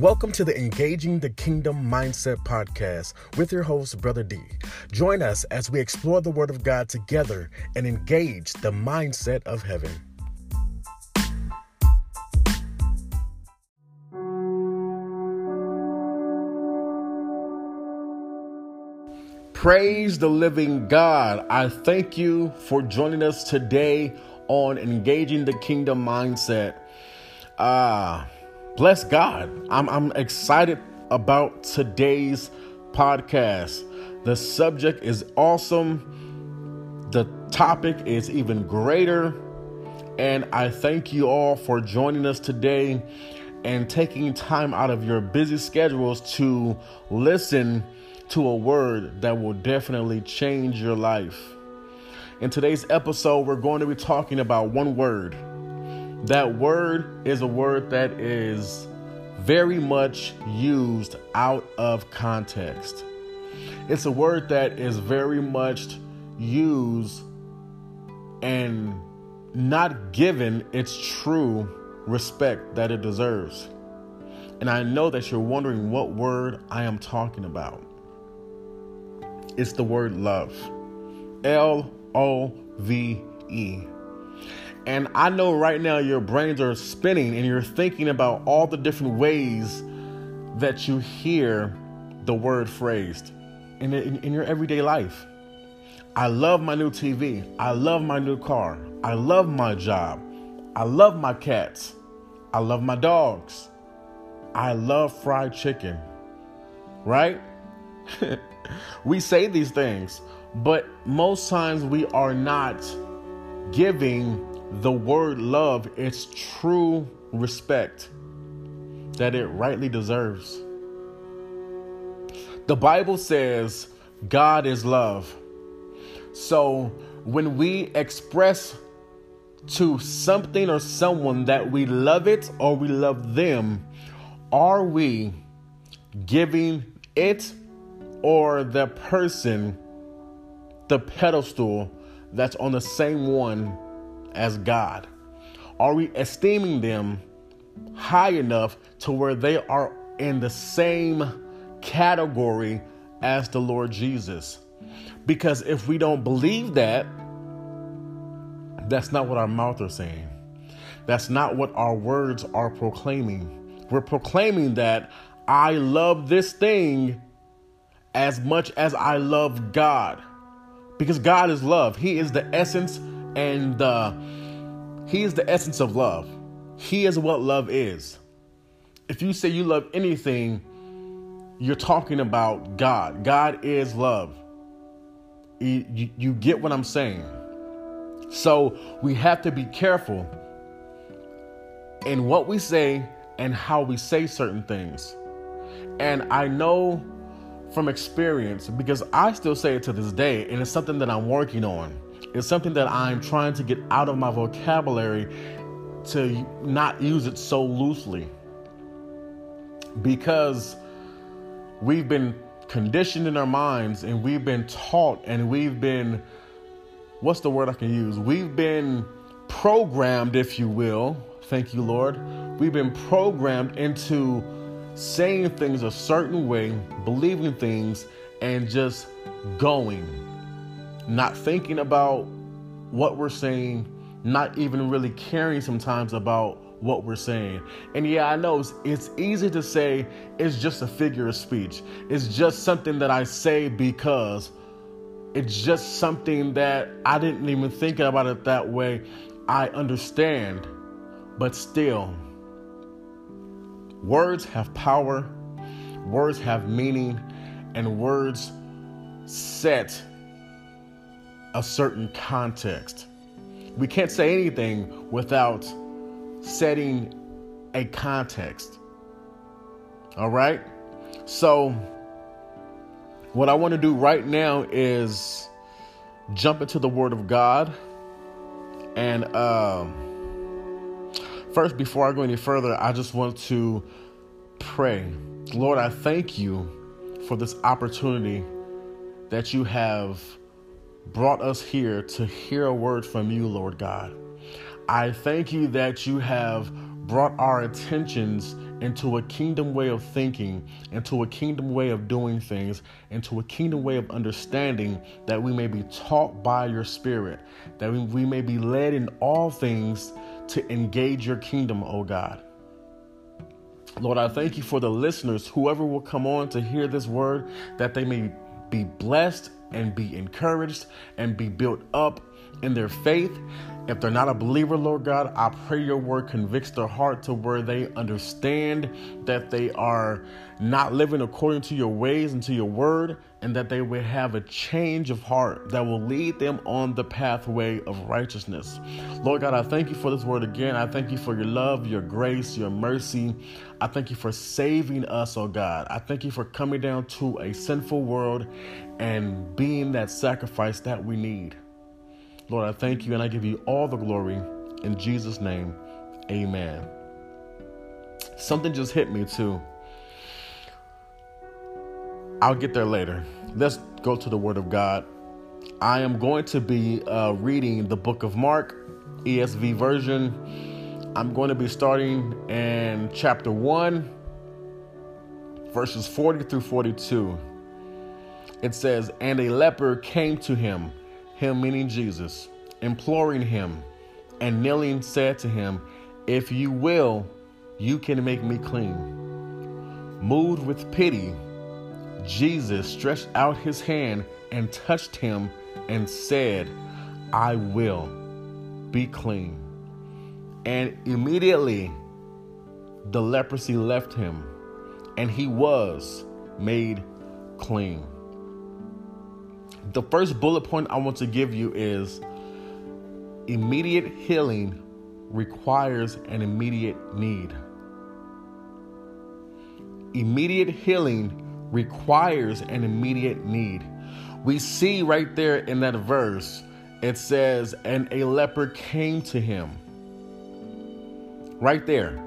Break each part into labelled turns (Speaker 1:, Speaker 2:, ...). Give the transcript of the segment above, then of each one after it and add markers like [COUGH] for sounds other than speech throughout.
Speaker 1: Welcome to the Engaging the Kingdom Mindset podcast with your host, Brother D. Join us as we explore the Word of God together and engage the mindset of heaven. Praise the living God. I thank you for joining us today on Engaging the Kingdom Mindset. Ah. Uh, bless God. I'm, I'm excited about today's podcast. The subject is awesome, the topic is even greater. And I thank you all for joining us today and taking time out of your busy schedules to listen to a word that will definitely change your life. In today's episode, we're going to be talking about one word that word is a word that is very much used out of context. It's a word that is very much used and not given its true respect that it deserves. And I know that you're wondering what word I am talking about. It's the word love. L O V E. And I know right now your brains are spinning and you're thinking about all the different ways that you hear the word phrased in, in, in, your everyday life. I love my new TV. I love my new car. I love my job. I love my cats. I love my dogs. I love fried chicken. Right? [LAUGHS] we say these things, but most times we are not giving the word love its true respect that it rightly deserves. The Bible says God is love. So when we express to something or someone that we love it or we love them, are we giving it or the person the pedestal that's on the same one as God? Are we esteeming them high enough to where they are in the same category as the Lord Jesus? Because if we don't believe that, that's not what our mouth are saying. That's not what our words are proclaiming. We're proclaiming that I love this thing as much as I love God. Because God is love. He is the essence and uh, He is the essence of love. He is what love is. If you say you love anything, you're talking about God. God is love. You, you, you get what I'm saying. So we have to be careful in what we say and how we say certain things. And I know from experience because I still say it to this day, and it's something that I'm working on. It's something that I'm trying to get out of my vocabulary to not use it so loosely. Because we've been conditioned in our minds and we've been taught and we've been, what's the word I can use? We've been programmed, if you will. Thank you, Lord. We've been programmed into saying things a certain way, believing things, and just going not thinking about what we're saying, not even really caring sometimes about what we're saying. And yeah, I know it's, it's, easy to say it's just a figure of speech. It's just something that I say because it's just something that I didn't even think about it that way. I understand, but still, words have power, words have meaning, and words set a certain context. We can't say anything without setting a context. All right? So, what I want to do right now is jump into the Word of God. And um, first, before I go any further, I just want to pray. Lord, I thank you for this opportunity that you have brought us here to hear a word from you, Lord God. I thank you that you have brought our attentions into a kingdom way of thinking, into a kingdom way of doing things, into a kingdom way of understanding, that we may be taught by your Spirit, that we, we may be led in all things to engage your kingdom, O God. Lord, I thank you for the listeners, whoever will come on to hear this word, that they may be blessed and be encouraged and be built up in their faith. If they're not a believer, Lord God, I pray your word convicts their heart to where they understand that they are not living according to your ways and to your word, and that they will have a change of heart that will lead them on the pathway of righteousness. Lord God, I thank you for this word again. I thank you for your love, your grace, your mercy. I thank you for saving us, oh God. I thank you for coming down to a sinful world and being that sacrifice that we need. Lord, I thank you and I give you all the glory. In Jesus' name, amen. Something just hit me too. I'll get there later. Let's go to the Word of God. I am going to be uh, reading the book of Mark, ESV version. I'm going to be starting in chapter 1, verses 40 through 42. It says, And a leper came to him, him meaning Jesus, imploring him, and kneeling said to him, If you will, you can make me clean. Moved with pity, Jesus stretched out his hand and touched him and said, I will be clean. And immediately the leprosy left him, and he was made clean. The first bullet point I want to give you is immediate healing requires an immediate need. Immediate healing requires an immediate need. We see right there in that verse, it says, and a leper came to him. Right there.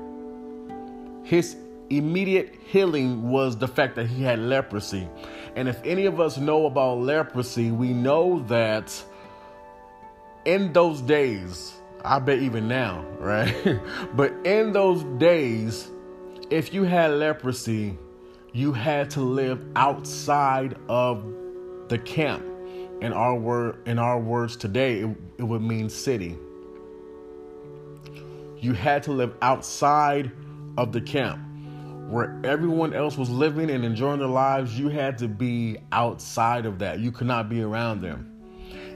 Speaker 1: His immediate healing was the fact that he had leprosy. And if any of us know about leprosy, we know that in those days, I bet even now, [LAUGHS] right? but in those days, if you had leprosy, you had to live outside of the camp. In our word, in our words today, it, it would mean city. You had to live outside of the camp where everyone else was living and enjoying their lives, you had to be outside of that. You could not be around them.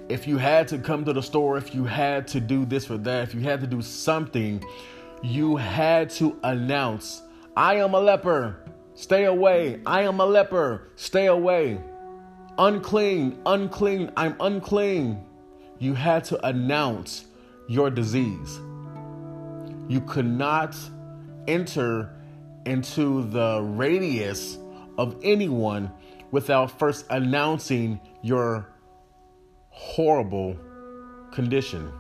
Speaker 1: If you had to come to the store, if you had to do this or that, if you had to do something, you had to announce, I am a leper. Stay away. I am a leper. Stay away. Unclean, unclean, I'm unclean. You had to announce your disease. You could not enter into the radius of anyone without first announcing your horrible condition.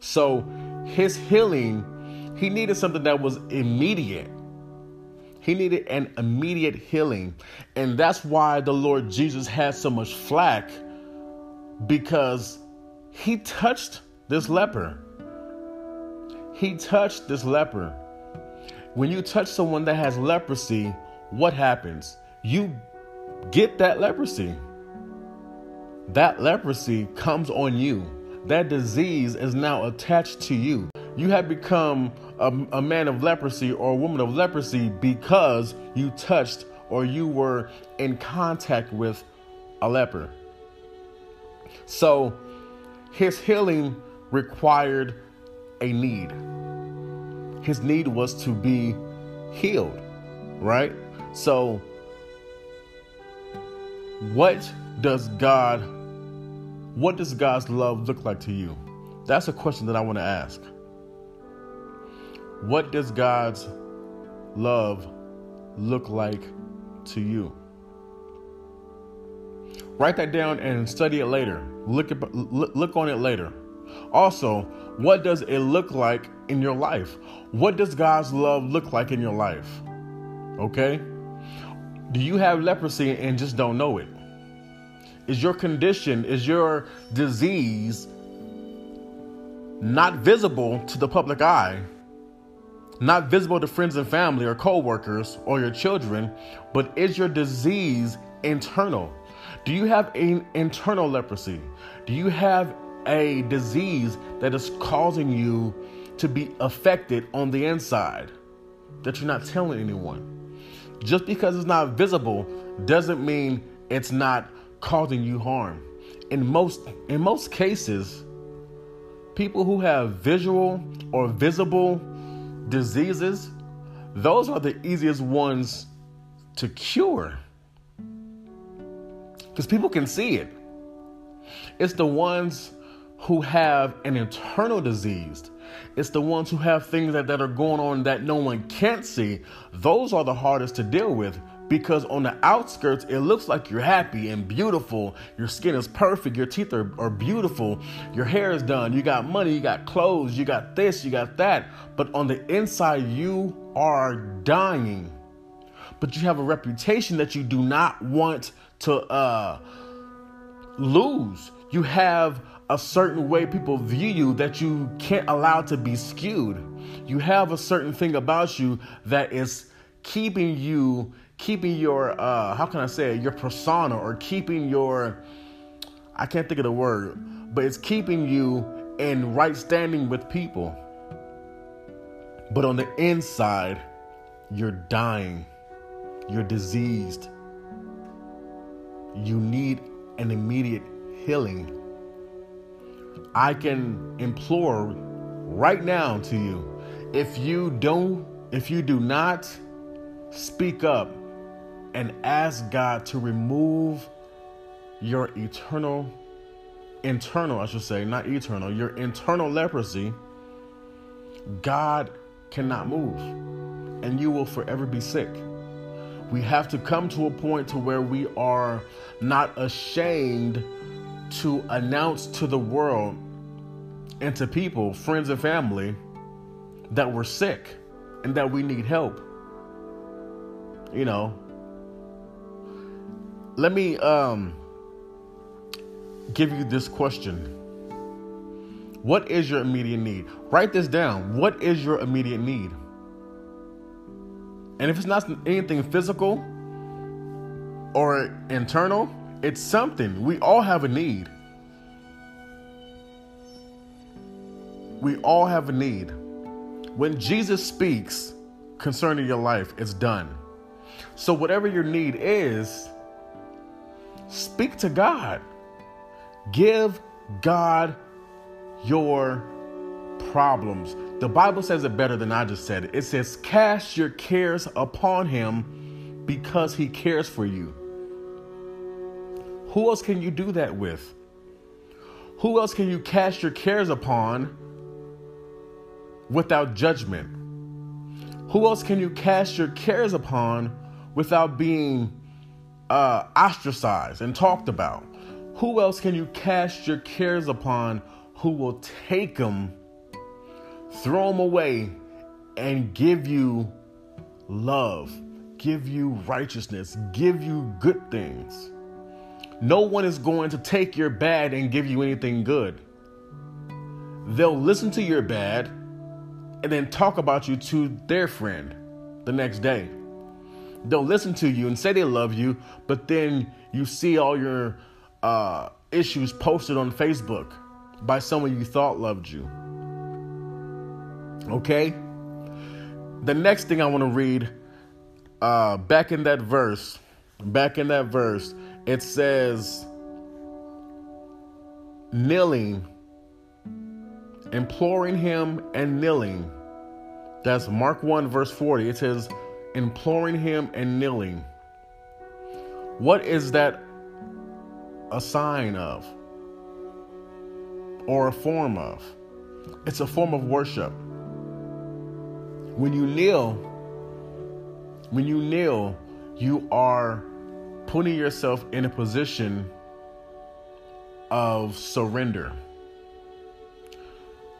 Speaker 1: So, his healing, he needed something that was immediate. He needed an immediate healing. And that's why the Lord Jesus had so much flack because he touched this leper. He touched this leper. When you touch someone that has leprosy, what happens? You get that leprosy. That leprosy comes on you. That disease is now attached to you. You have become a, a, man of leprosy or a woman of leprosy because you touched or you were in contact with a leper. So his healing required a need. His need was to be healed, right? So, what does God, what does God's love look like to you? That's a question that I want to ask. What does God's love look like to you? Write that down and study it later. Look, at, look on it later. Also, what does it look like in your life? What does God's love look like in your life? Okay? Do you have leprosy and just don't know it? Is your condition, is your disease not visible to the public eye, not visible to friends and family or co-workers or your children, but is your disease internal? Do you have an internal leprosy? Do you have a disease that is causing you to be affected on the inside that you're not telling anyone? Just because it's not visible doesn't mean it's not causing you harm. In most in most cases, people who have visual or visible diseases, those are the easiest ones to cure. Because people can see it. It's the ones who have an internal disease. It's the ones who have things that, that are going on that no one can't see. Those are the hardest to deal with because on the outskirts, it looks like you're happy and beautiful. Your skin is perfect. Your teeth are, are beautiful. Your hair is done. You got money. You got clothes. You got this. You got that. But on the inside, you are dying. But you have a reputation that you do not want to uh, lose. You have a certain way people view you that you can't allow to be skewed. You have a certain thing about you that is keeping you keeping your uh how can I say it, your persona or keeping your I can't think of the word, but it's keeping you in right standing with people. But on the inside, you're dying. You're diseased. You need an immediate healing. I can implore right now to you if you don't if you do not speak up and ask God to remove your eternal, internal, I should say, not eternal, your internal leprosy, God cannot move and you will forever be sick. We have to come to a point to where we are not ashamed to announce to the world and to people, friends and family, that we're sick and that we need help. You know, let me um, give you this question. What is your immediate need? Write this down. What is your immediate need? And if it's not anything physical or internal, it's something. We all have a need. We all have a need. When Jesus speaks concerning your life, it's done. So, whatever your need is, Speak to God. Give God your problems. The Bible says it better than I just said it. It says, Cast your cares upon Him because He cares for you. Who else can you do that with? Who else can you cast your cares upon without judgment? Who else can you cast your cares upon without being uh, ostracized and talked about? Who else can you cast your cares upon who will take them, throw them away, and give you love, give you righteousness, give you good things? No one is going to take your bad and give you anything good. They'll listen to your bad and then talk about you to their friend the next day they'll listen to you and say they love you, but then you see all your uh, issues posted on Facebook by someone you thought loved you. Okay? The next thing I want to read, uh, back in that verse, back in that verse, it says, kneeling, imploring him and kneeling. That's Mark 1, verse 40. It says, imploring him and kneeling. What is that a sign of? Or a form of? It's a form of worship. When you kneel, when you kneel, you are putting yourself in a position of surrender.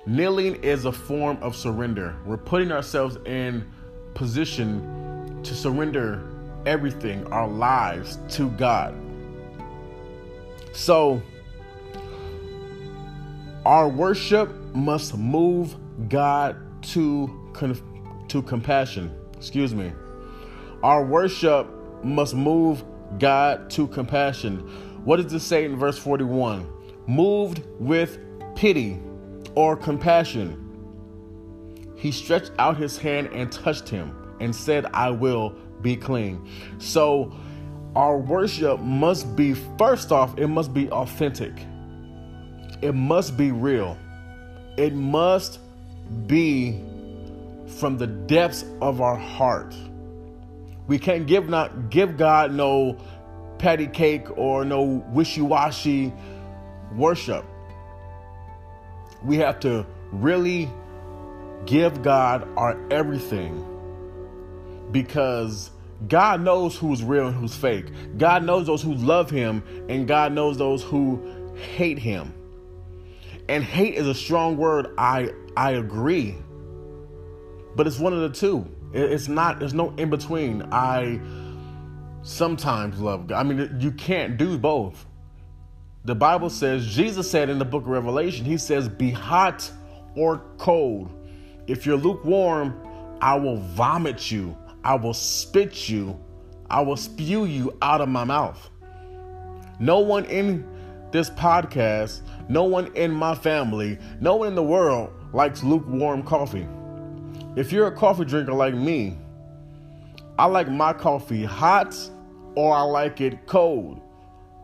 Speaker 1: Kneeling is a form of surrender. We're putting ourselves in position to surrender everything, our lives, to God. So, our worship must move God to to compassion. Excuse me. Our worship must move God to compassion. What does this say in verse 41? Moved with pity or compassion. He stretched out his hand and touched him and said, I will be clean. So, our worship must be, first off, it must be authentic, it must be real, it must be from the depths of our heart. We can't give not give God no patty cake or no wishy-washy worship. We have to really give God our everything because God knows who's real and who's fake. God knows those who love him and God knows those who hate him. And hate is a strong word. I I agree. But it's one of the two. It's not there's no in between. I sometimes love God. I mean you can't do both. The Bible says Jesus said in the book of Revelation, he says be hot or cold. If you're lukewarm, I will vomit you. I will spit you. I will spew you out of my mouth. No one in this podcast, no one in my family, no one in the world likes lukewarm coffee. If you're a coffee drinker like me, I like my coffee hot or I like it cold.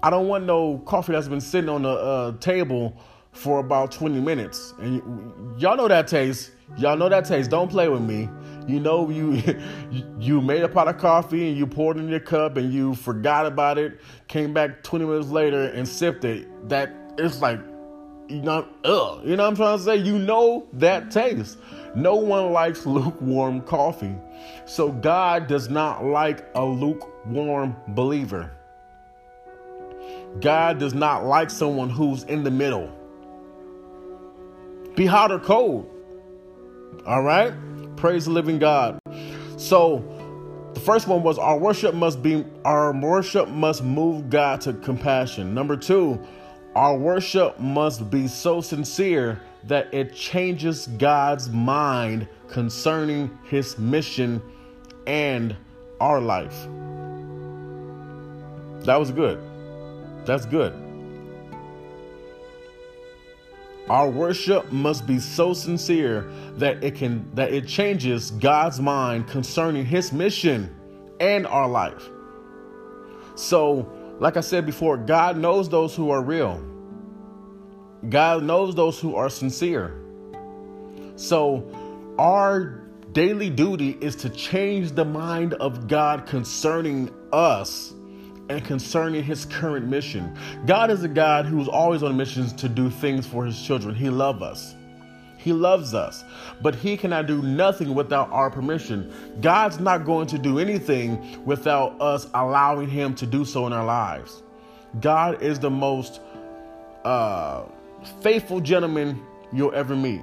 Speaker 1: I don't want no coffee that's been sitting on the uh, table for about 20 minutes. And y- y'all know that taste. Y'all know that taste. Don't play with me. You know you [LAUGHS] you made a pot of coffee and you poured it in your cup and you forgot about it. Came back 20 minutes later and sipped it. That it's like you know, ugh. You know what I'm trying to say? You know that taste. No one likes lukewarm coffee. So God does not like a lukewarm believer. God does not like someone who's in the middle. Be hot or cold. All right? Praise the living God. So the first one was our worship must be our worship must move God to compassion. Number 2, our worship must be so sincere that it changes God's mind concerning his mission and our life. That was good. That's good. Our worship must be so sincere that it can that it changes God's mind concerning his mission and our life. So, like I said before, God knows those who are real. God knows those who are sincere. So, our daily duty is to change the mind of God concerning us and concerning his current mission. God is a God who's always on missions to do things for his children. He loves us. He loves us, but he cannot do nothing without our permission. God's not going to do anything without us allowing him to do so in our lives. God is the most uh, faithful gentleman you'll ever meet.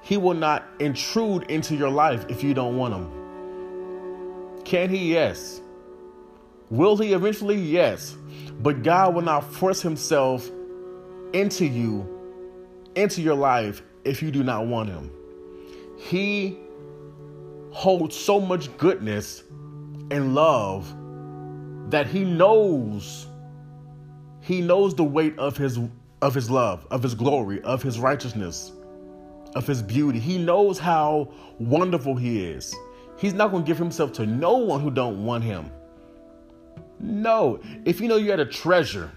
Speaker 1: He will not intrude into your life if you don't want him. Can he? Yes. Will he eventually? Yes. But God will not force himself into you, into your life, if you do not want him. He holds so much goodness and love that he knows he knows the weight of his of his love, of his glory, of his righteousness, of his beauty. He knows how wonderful he is. He's not going to give himself to no one who don't want him. No. If you know you had a treasure,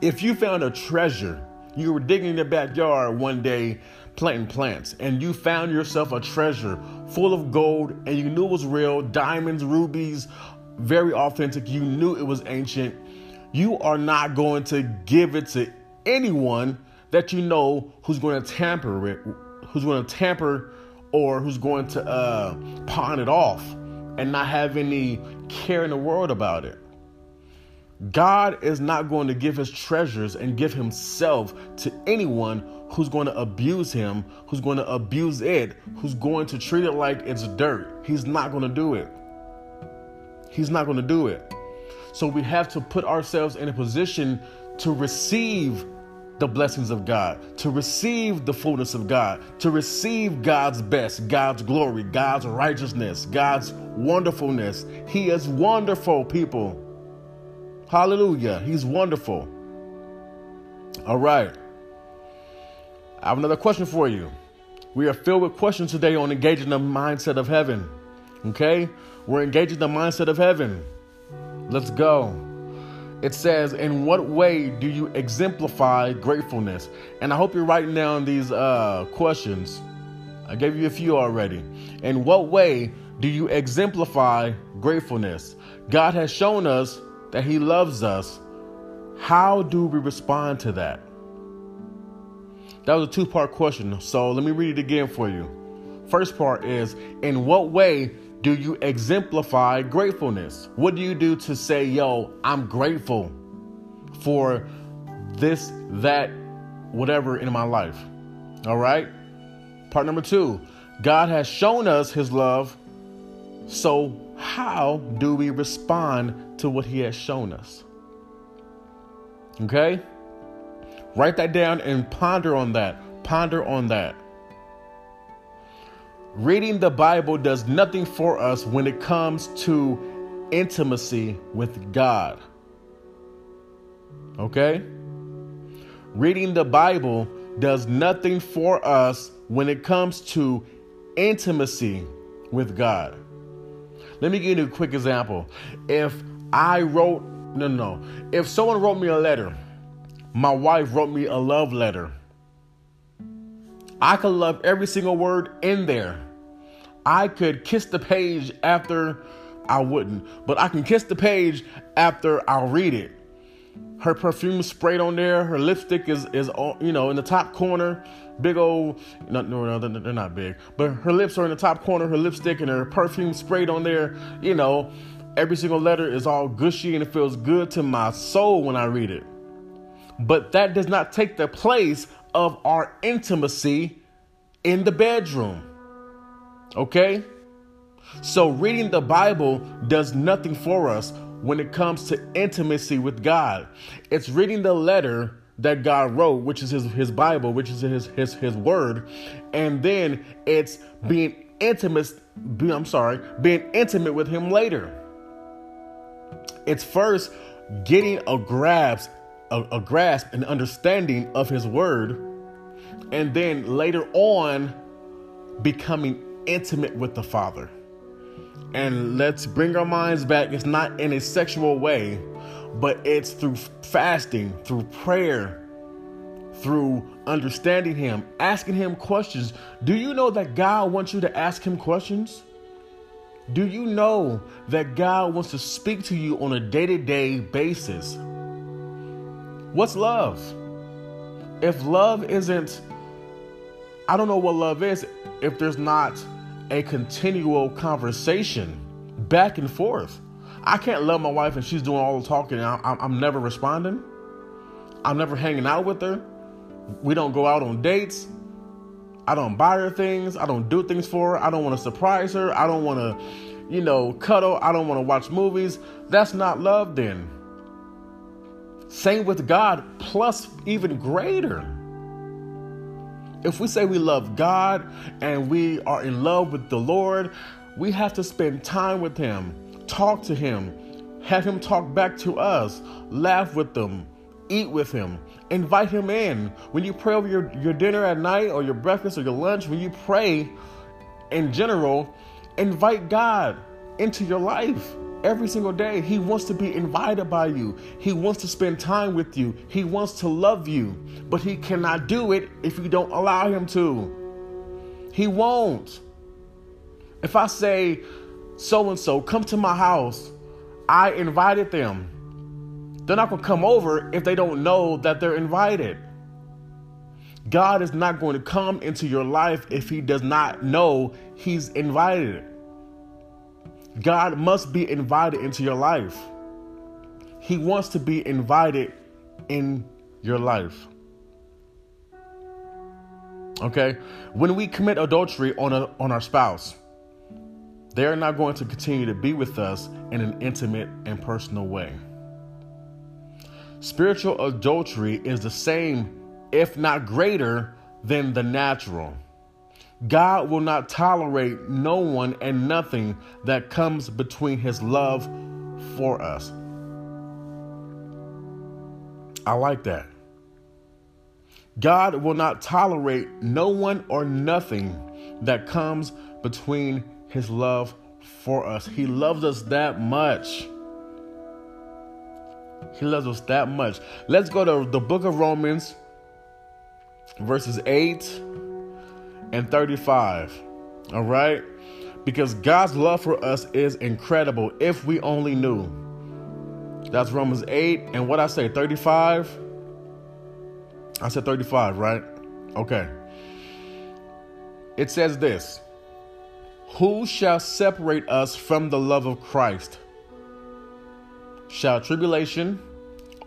Speaker 1: if you found a treasure, you were digging in the backyard one day planting plants, and you found yourself a treasure full of gold, and you knew it was real diamonds, rubies, very authentic. You knew it was ancient. You are not going to give it to anyone that you know who's going to tamper it, who's going to tamper or who's going to uh, pawn it off and not have any care in the world about it. God is not going to give his treasures and give himself to anyone who's going to abuse him, who's going to abuse it, who's going to treat it like it's dirt. He's not going to do it. He's not going to do it. So we have to put ourselves in a position to receive the blessings of God, to receive the fullness of God, to receive God's best, God's glory, God's righteousness, God's wonderfulness. He is wonderful, people. Hallelujah. He's wonderful. All right. I have another question for you. We are filled with questions today on engaging the mindset of heaven. Okay? We're engaging the mindset of heaven. Let's go. It says, In what way do you exemplify gratefulness? And I hope you're writing down these uh, questions. I gave you a few already. In what way do you exemplify gratefulness? God has shown us that He loves us. How do we respond to that? That was a two part question. So let me read it again for you. First part is In what way do you exemplify gratefulness? What do you do to say, yo, I'm grateful for this, that, whatever in my life? All right. Part number two God has shown us his love. So, how do we respond to what he has shown us? Okay? Write that down and ponder on that. Ponder on that. Reading the Bible does nothing for us when it comes to intimacy with God. Okay? Reading the Bible does nothing for us when it comes to intimacy with God. Let me give you a quick example. If I wrote, no, no, if someone wrote me a letter, my wife wrote me a love letter, I could love every single word in there. I could kiss the page after I wouldn't, but I can kiss the page after I'll read it. Her perfume sprayed on there. Her lipstick is is all, you know in the top corner. Big old no no no they're not big, but her lips are in the top corner. Her lipstick and her perfume sprayed on there. You know, every single letter is all gushy and it feels good to my soul when I read it. But that does not take the place of our intimacy in the bedroom. Okay? So, reading the Bible does nothing for us when it comes to intimacy with God. It's reading the letter that God wrote, which is his, his Bible, which is his, his, his word, and then it's being intimate, be, I'm sorry, being intimate with him later. It's first getting a grasp, a, a grasp and understanding of his word, and then later on becoming intimate with the Father. And let's bring our minds back. It's not in a sexual way, but it's through fasting, through prayer, through understanding Him, asking Him questions. Do you know that God wants you to ask Him questions? Do you know that God wants to speak to you on a day to day basis? What's love? If love isn't, I don't know what love is if there's not a continual conversation back and forth. I can't love my wife and she's doing all the talking and I'm, I'm never responding. I'm never hanging out with her. We don't go out on dates. I don't buy her things. I don't do things for her. I don't want to surprise her. I don't want to, you know, cuddle. I don't want to watch movies. That's not love then. Same with God, plus even greater. If we say we love God and we are in love with the Lord, we have to spend time with Him, talk to Him, have Him talk back to us, laugh with them, eat with Him, invite Him in. When you pray over your, your dinner at night or your breakfast or your lunch, when you pray in general, invite God into your life every single day. He wants to be invited by you. He wants to spend time with you. He wants to love you. But he cannot do it if you don't allow him to. He won't. If I say, so and so, come to my house, I invited them. They're not going to come over if they don't know that they're invited. God is not going to come into your life if He does not know He's invited. God must be invited into your life. He wants to be invited in your life. Okay? When we commit adultery on, a, on our spouse, they're not going to continue to be with us in an intimate and personal way. Spiritual adultery is the same if not greater, than the natural. God will not tolerate no one and nothing that comes between his love for us. I like that. God will not tolerate no one or nothing that comes between his love for us. He loves us that much. He loves us that much. Let's go to the book of Romans, verses 8 and 35. All right? Because God's love for us is incredible if we only knew. That's Romans 8 and what I say, 35? I said 35, right? Okay. It says this Who shall separate us from the love of Christ? Shall tribulation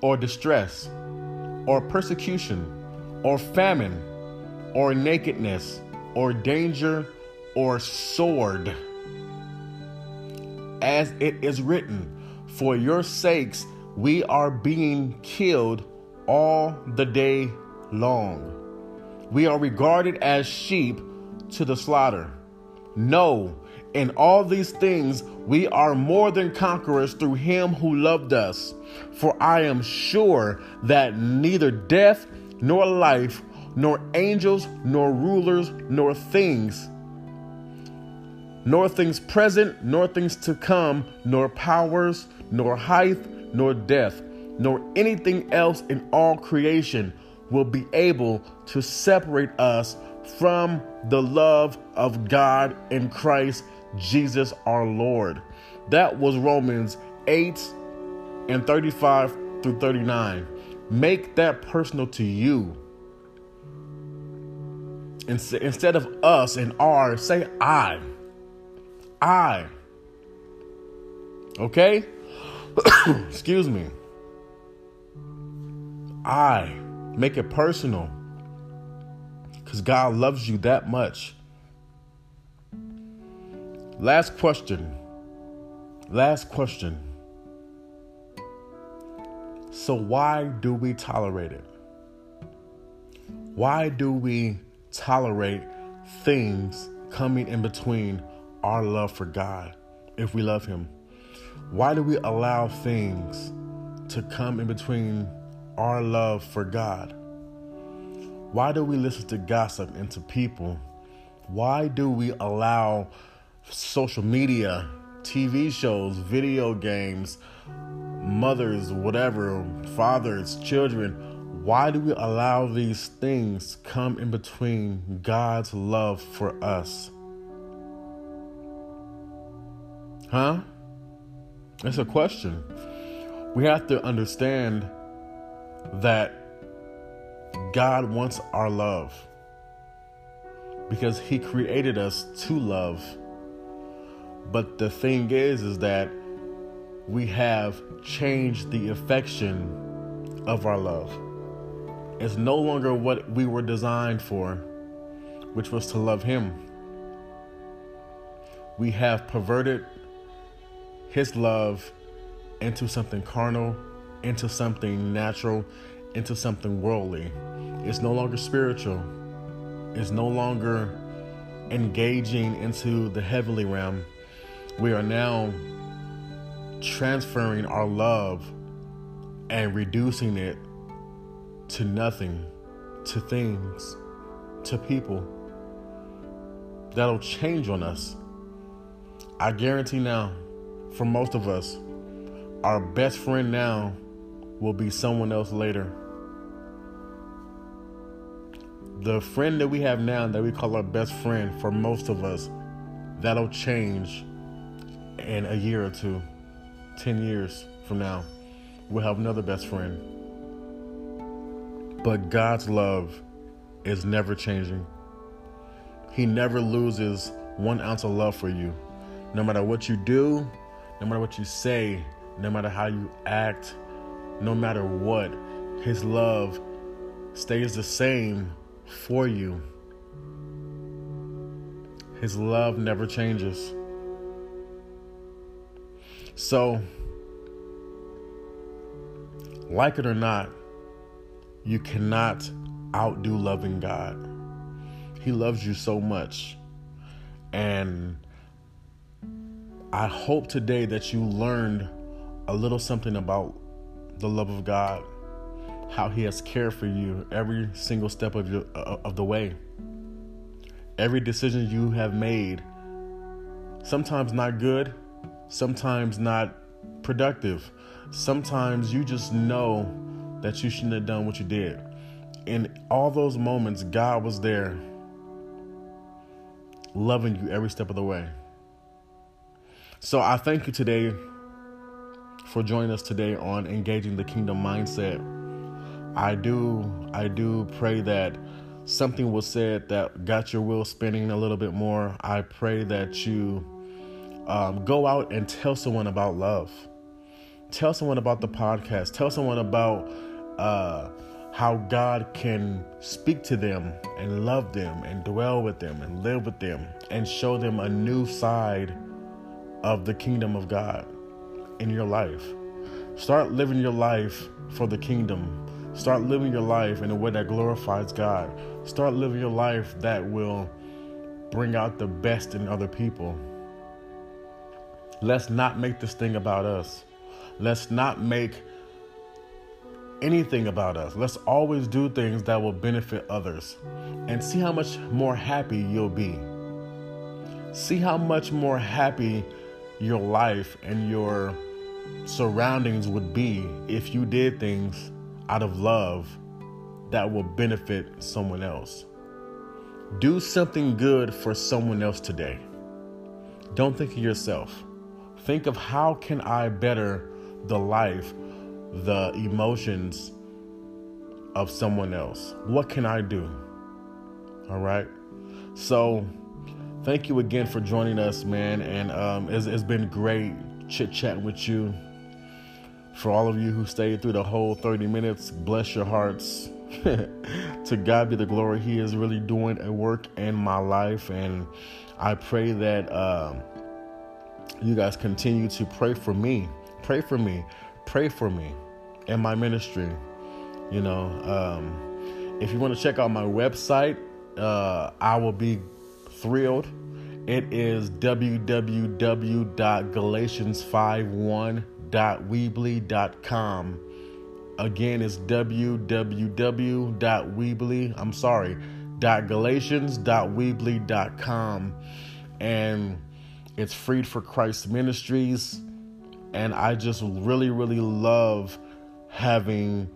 Speaker 1: or distress or persecution or famine or nakedness or danger or sword? As it is written, For your sakes we are being killed all the day long. We are regarded as sheep to the slaughter. No, in all these things we are more than conquerors through him who loved us. For I am sure that neither death nor life, nor angels, nor rulers, nor things, nor things present, nor things to come, nor powers, nor height, nor depth, nor anything else in all creation will be able to separate us from the love of God in Christ Jesus our Lord. That was Romans 8 and 35 through 39. Make that personal to you. Instead of us and our, say I. I. Okay? [COUGHS] Excuse me. I. Make it personal. Because God loves you that much. Last question. Last question. So, why do we tolerate it? Why do we tolerate things coming in between our love for God if we love Him? Why do we allow things to come in between our love for God? Why do we listen to gossip and to people? Why do we allow social media, TV shows, video games, mothers, whatever, fathers, children, why do we allow these things come in between God's love for us? Huh? It's a question. We have to understand that God wants our love because he created us to love. But the thing is is that we have changed the affection of our love. It's no longer what we were designed for, which was to love him. We have perverted his love into something carnal, into something natural, into something worldly. It's no longer spiritual. It's no longer engaging into the heavenly realm. We are now transferring our love and reducing it to nothing, to things, to people. That'll change on us. I guarantee now, for most of us, our best friend now will be someone else later. The friend that we have now that we call our best friend, for most of us, that'll change in a year or two, 10 years from now. We'll have another best friend. But God's love is never changing. He never loses one ounce of love for you. No matter what you do, no matter what you say, no matter how you act, no matter what, His love stays the same for you. His love never changes. So, like it or not, you cannot outdo loving God. He loves you so much. And I hope today that you learned a little something about the love of God, how He has cared for you every single step of your uh, of the way. Every decision you have made, sometimes not good, sometimes not productive. Sometimes you just know that you shouldn't have done what you did. In all those moments, God was there loving you every step of the way. So I thank you today for joining us today on engaging the kingdom mindset. I do I do pray that something was said that got your wheel spinning a little bit more. I pray that you um, go out and tell someone about love. Tell someone about the podcast. Tell someone about uh, how God can speak to them and love them and dwell with them and live with them and show them a new side of the kingdom of God in your life. Start living your life for the kingdom. Start living your life in a way that glorifies God. Start living your life that will bring out the best in other people. Let's not make this thing about us. Let's not make anything about us. Let's always do things that will benefit others and see how much more happy you'll be. See how much more happy your life and your surroundings would be if you did things out of love that will benefit someone else. Do something good for someone else today. Don't think of yourself. Think of how can I better the life the emotions of someone else. What can I do? All right. So, thank you again for joining us, man. And um, it's, it's been great chit chatting with you. For all of you who stayed through the whole 30 minutes, bless your hearts. [LAUGHS] to God be the glory. He is really doing a work in my life. And I pray that um, you guys continue to pray for me. Pray for me pray for me and my ministry. You know, um, if you want to check out my website, uh, I will be thrilled. It is www.galatians51.weebly.com. Again, it's www.weebly, I'm sorry, .galatians.weebly.com. And it's freed for Christ Ministries and I just really, really love having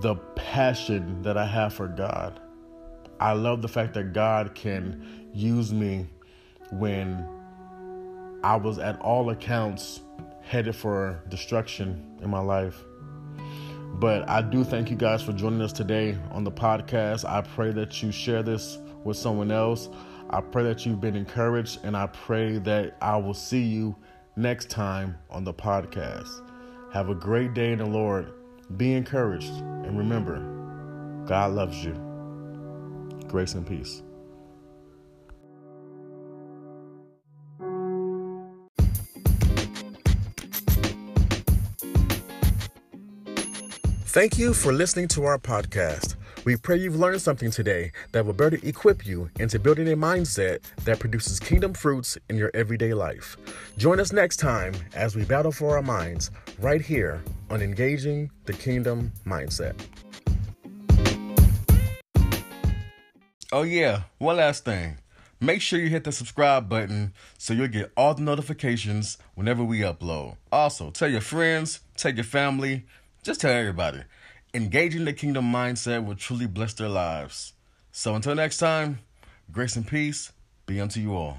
Speaker 1: the passion that I have for God. I love the fact that God can use me when I was at all accounts headed for destruction in my life. But I do thank you guys for joining us today on the podcast. I pray that you share this with someone else. I pray that you've been encouraged, and I pray that I will see you next time on the podcast. Have a great day in the Lord. Be encouraged. And remember, God loves you. Grace and peace. Thank you for listening to our podcast. We pray you've learned something today that will better equip you into building a mindset that produces kingdom fruits in your everyday life. Join us next time as we battle for our minds right here on Engaging the Kingdom Mindset. Oh, yeah, one last thing. Make sure you hit the subscribe button so you'll get all the notifications whenever we upload. Also, tell your friends, tell your family, just tell everybody. Engaging the kingdom mindset will truly bless their lives. So until next time, grace and peace be unto you all.